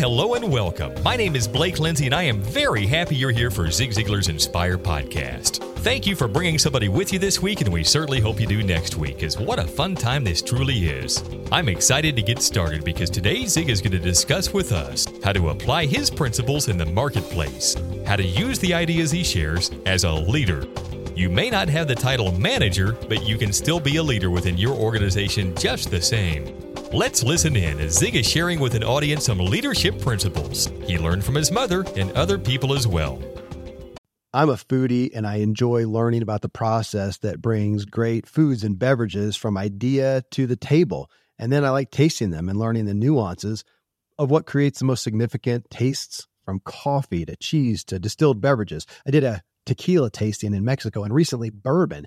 Hello and welcome. My name is Blake Lindsay, and I am very happy you're here for Zig Ziglar's Inspire podcast. Thank you for bringing somebody with you this week, and we certainly hope you do next week, because what a fun time this truly is. I'm excited to get started because today Zig is going to discuss with us how to apply his principles in the marketplace, how to use the ideas he shares as a leader. You may not have the title manager, but you can still be a leader within your organization just the same. Let's listen in as Zig is sharing with an audience some leadership principles he learned from his mother and other people as well. I'm a foodie and I enjoy learning about the process that brings great foods and beverages from idea to the table. And then I like tasting them and learning the nuances of what creates the most significant tastes from coffee to cheese to distilled beverages. I did a tequila tasting in Mexico and recently bourbon.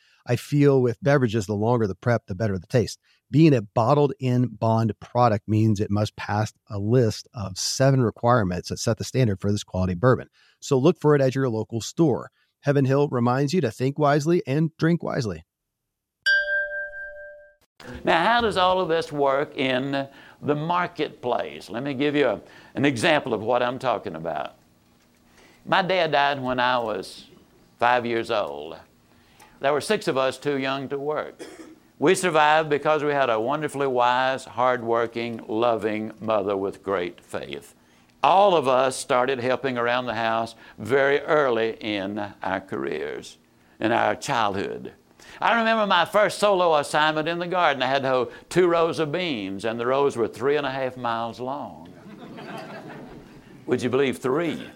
I feel with beverages, the longer the prep, the better the taste. Being a bottled in bond product means it must pass a list of seven requirements that set the standard for this quality bourbon. So look for it at your local store. Heaven Hill reminds you to think wisely and drink wisely. Now, how does all of this work in the marketplace? Let me give you a, an example of what I'm talking about. My dad died when I was five years old. There were six of us too young to work. We survived because we had a wonderfully wise, hardworking, loving mother with great faith. All of us started helping around the house very early in our careers, in our childhood. I remember my first solo assignment in the garden. I had to hoe two rows of beans, and the rows were three and a half miles long. Would you believe three?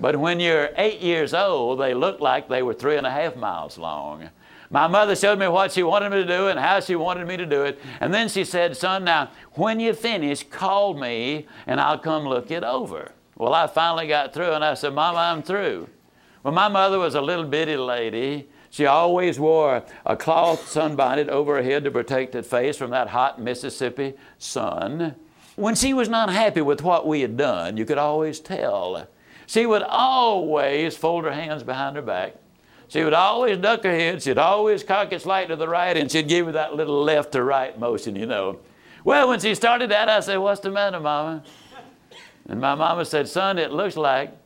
But when you're eight years old, they look like they were three and a half miles long. My mother showed me what she wanted me to do and how she wanted me to do it. And then she said, Son, now, when you finish, call me and I'll come look it over. Well, I finally got through and I said, Mama, I'm through. Well, my mother was a little bitty lady. She always wore a cloth sunbonnet over her head to protect her face from that hot Mississippi sun. When she was not happy with what we had done, you could always tell. She would always fold her hands behind her back. She would always duck her head. She'd always cock it slightly to the right, and she'd give you that little left to right motion, you know. Well, when she started that, I said, What's the matter, Mama? And my mama said, Son, it looks like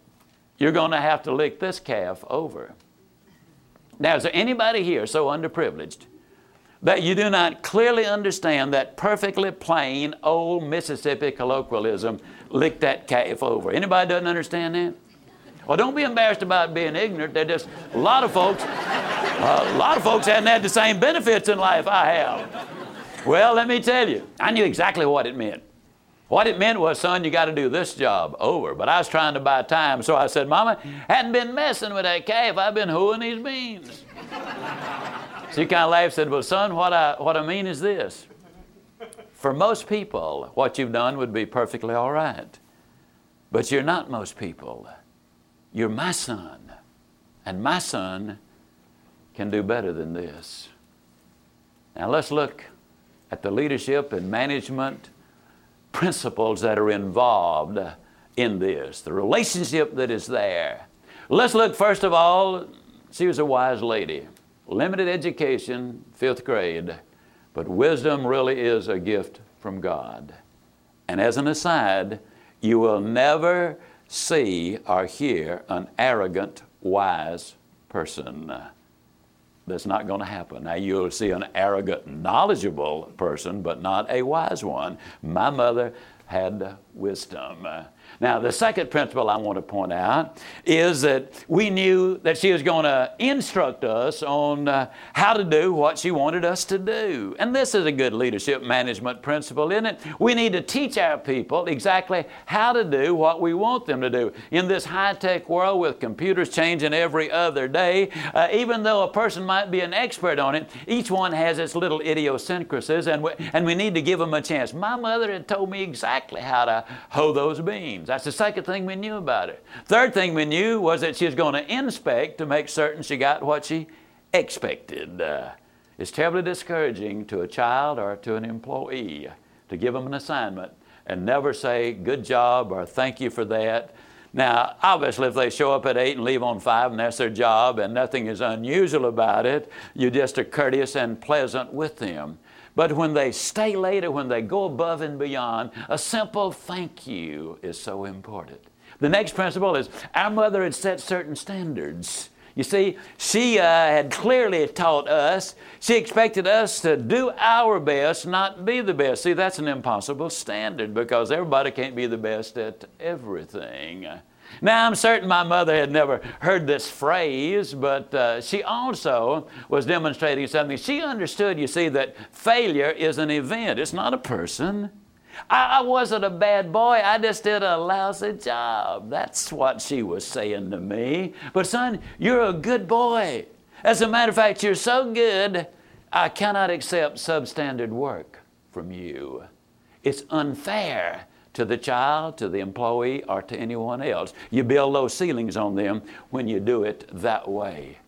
you're going to have to lick this calf over. Now, is there anybody here so underprivileged that you do not clearly understand that perfectly plain old Mississippi colloquialism, lick that calf over? Anybody doesn't understand that? Well, don't be embarrassed about being ignorant. They're just a lot of folks. A lot of folks haven't had the same benefits in life I have. Well, let me tell you, I knew exactly what it meant. What it meant was, son, you got to do this job over. But I was trying to buy time, so I said, Mama, hadn't been messing with that calf. I've been hoeing these beans. She kind of laughed and said, Well, son, what I, what I mean is this. For most people, what you've done would be perfectly all right. But you're not most people. You're my son. And my son can do better than this. Now let's look at the leadership and management principles that are involved in this, the relationship that is there. Let's look first of all, she was a wise lady, limited education, fifth grade, but wisdom really is a gift from God. And as an aside, you will never see or hear an arrogant, wise person. That's not going to happen. Now, you'll see an arrogant, knowledgeable person, but not a wise one. My mother had wisdom. Now, the second principle I want to point out is that we knew that she was going to instruct us on uh, how to do what she wanted us to do. And this is a good leadership management principle, isn't it? We need to teach our people exactly how to do what we want them to do. In this high tech world with computers changing every other day, uh, even though a person might be an expert on it, each one has its little idiosyncrasies, and we, and we need to give them a chance. My mother had told me exactly how to hoe those That's the second thing we knew about her. Third thing we knew was that she was going to inspect to make certain she got what she expected. Uh, it's terribly discouraging to a child or to an employee to give them an assignment and never say good job or thank you for that. Now, obviously, if they show up at 8 and leave on 5 and that's their job and nothing is unusual about it, you just are courteous and pleasant with them. But when they stay later, when they go above and beyond, a simple thank you is so important. The next principle is our mother had set certain standards. You see, she uh, had clearly taught us, she expected us to do our best, not be the best. See, that's an impossible standard because everybody can't be the best at everything. Now, I'm certain my mother had never heard this phrase, but uh, she also was demonstrating something. She understood, you see, that failure is an event, it's not a person. I, I wasn't a bad boy, I just did a lousy job. That's what she was saying to me. But, son, you're a good boy. As a matter of fact, you're so good, I cannot accept substandard work from you. It's unfair to the child, to the employee, or to anyone else. You build those ceilings on them when you do it that way.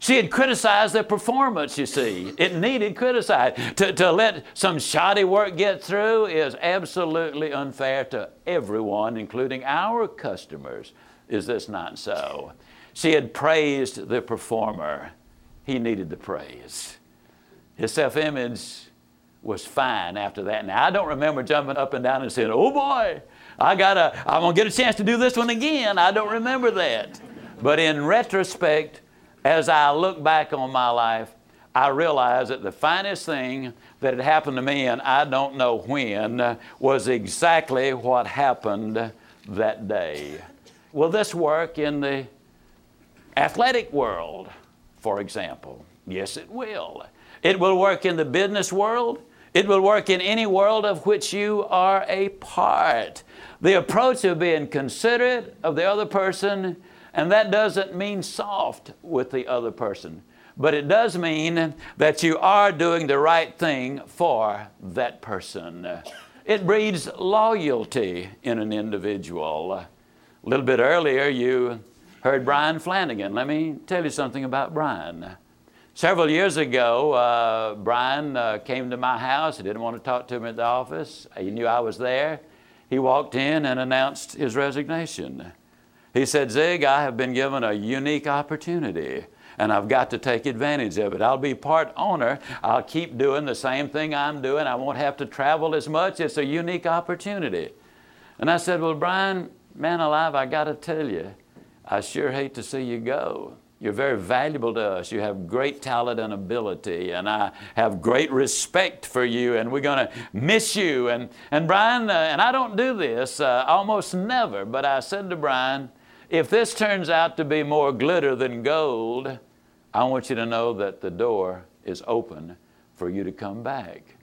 She had criticized their performance, you see. It needed criticized. To, to let some shoddy work get through is absolutely unfair to everyone, including our customers. Is this not so? She had praised the performer. He needed the praise. His self image was fine after that. Now, I don't remember jumping up and down and saying, oh boy, I gotta, I'm gonna get a chance to do this one again. I don't remember that. But in retrospect, as I look back on my life, I realize that the finest thing that had happened to me, and I don't know when, was exactly what happened that day. Will this work in the athletic world, for example? Yes, it will. It will work in the business world. It will work in any world of which you are a part. The approach of being considerate of the other person, and that doesn't mean soft with the other person, but it does mean that you are doing the right thing for that person. It breeds loyalty in an individual. A little bit earlier, you heard Bryan Flanagan. Let me tell you something about Bryan. Several years ago, uh, Bryan uh, came to my house. He didn't want to talk to me at the office. He knew I was there. He walked in and announced his resignation. He said, Zig, I have been given a unique opportunity and I've got to take advantage of it. I'll be part owner. I'll keep doing the same thing I'm doing. I won't have to travel as much. It's a unique opportunity. And I said, Well, Bryan, man alive, I got to tell you, I sure hate to see you go. You're very valuable to us. You have great talent and ability, and I have great respect for you, and we're going to miss you. And, and Bryan, uh, and I don't do this uh, almost never, but I said to Bryan, if this turns out to be more glitter than gold, I want you to know that the door is open for you to come back.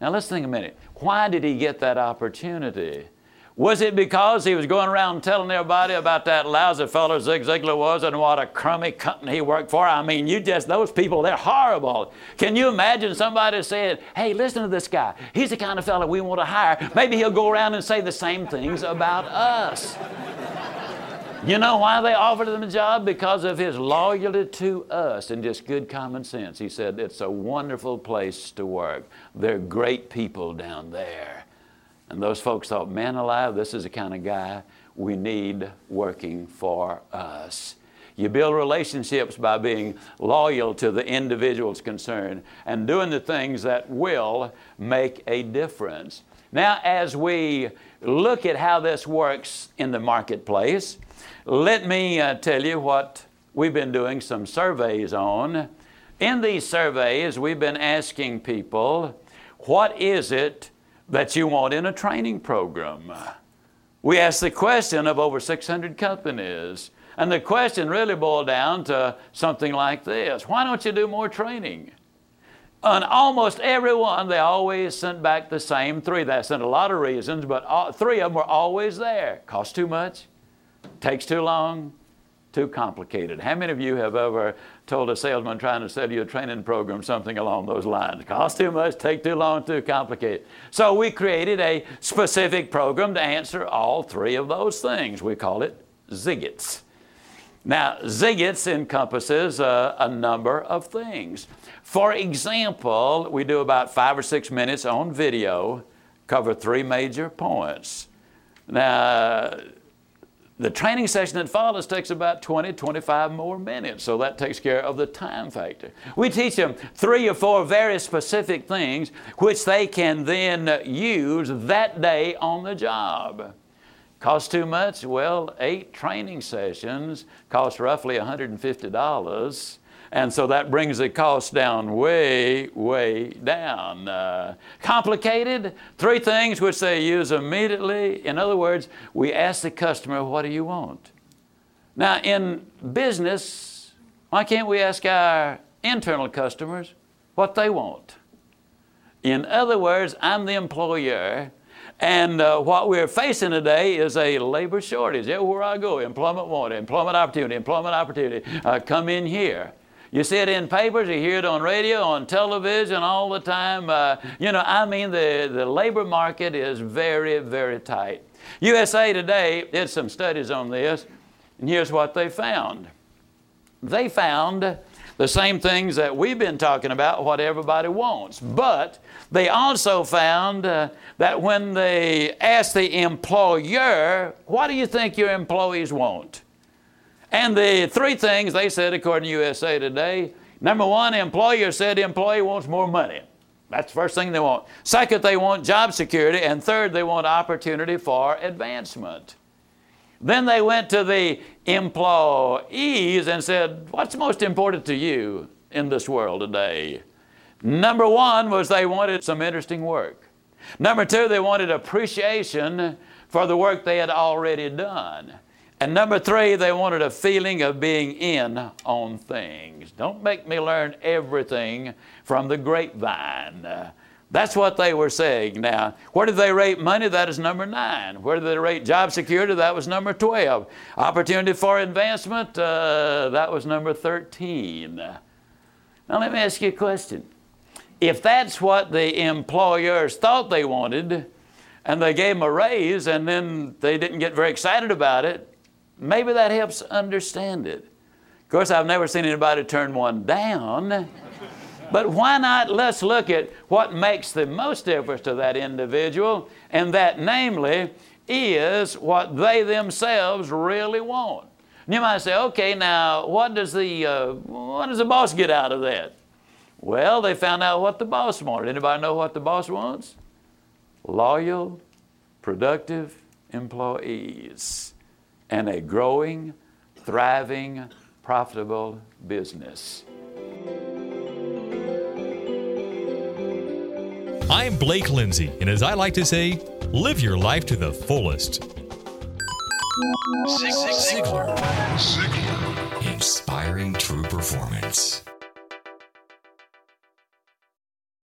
Now let's think a minute. Why did he get that opportunity? Was it because he was going around telling everybody about that lousy fellow Zig Ziglar was and what a crummy company he worked for? I mean, you just, those people, they're horrible. Can you imagine somebody saying, hey, listen to this guy. He's the kind of fellow we want to hire. Maybe he'll go around and say the same things about us. You know why they offered him a job? Because of his loyalty to us and just good common sense. He said, It's a wonderful place to work. They're great people down there. And those folks thought, man alive, this is the kind of guy we need working for us. You build relationships by being loyal to the individuals concerned and doing the things that will make a difference. Now, as we look at how this works in the marketplace, let me uh, tell you what we've been doing some surveys on. In these surveys, we've been asking people, what is it that you want in a training program. We asked the question of over 600 companies. And the question really boiled down to something like this Why don't you do more training? And almost everyone, they always sent back the same three. They sent a lot of reasons, but all, three of them were always there. Costs too much, takes too long, too complicated. How many of you have ever told a salesman trying to sell you a training program something along those lines? Cost too much, take too long, too complicated. So we created a specific program to answer all three of those things. We call it Zigits. Now, Zigits encompasses a, a number of things. For example, we do about five or six minutes on video, cover three major points. Now, the training session that follows takes about 20, 25 more minutes, so that takes care of the time factor. We teach them three or four very specific things which they can then use that day on the job. Cost too much? Well, eight training sessions cost roughly $150. And so that brings the cost down way, way down. Uh, complicated? Three things which they use immediately. In other words, we ask the customer, What do you want? Now, in business, why can't we ask our internal customers what they want? In other words, I'm the employer. And uh, what we're facing today is a labor shortage. Everywhere I go, employment wanted, employment opportunity, employment opportunity. Uh, come in here. You see it in papers, you hear it on radio, on television all the time. Uh, you know, I mean, the, the labor market is very, very tight. USA Today did some studies on this, and here's what they found. They found the same things that we've been talking about, what everybody wants. But they also found uh, that when they asked the employer, what do you think your employees want? And the three things they said, according to USA Today number one, employer said employee wants more money. That's the first thing they want. Second, they want job security. And third, they want opportunity for advancement. Then they went to the employees and said, What's most important to you in this world today? Number one was they wanted some interesting work. Number two, they wanted appreciation for the work they had already done. And number three, they wanted a feeling of being in on things. Don't make me learn everything from the grapevine. That's what they were saying. Now, where did they rate money? That is number nine. Where did they rate job security? That was number 12. Opportunity for advancement? Uh, that was number 13. Now, let me ask you a question. If that's what the employers thought they wanted, and they gave them a raise, and then they didn't get very excited about it, Maybe that helps understand it. Of course, I've never seen anybody turn one down. But why not let's look at what makes the most difference to that individual, and that namely is what they themselves really want. And you might say, okay, now what does the uh, what does the boss get out of that? Well, they found out what the boss wanted. Anybody know what the boss wants? Loyal, productive employees and a growing, thriving, profitable business. I'm Blake Lindsay, and as I like to say, live your life to the fullest. Ziglar. Ziglar. Inspiring true performance.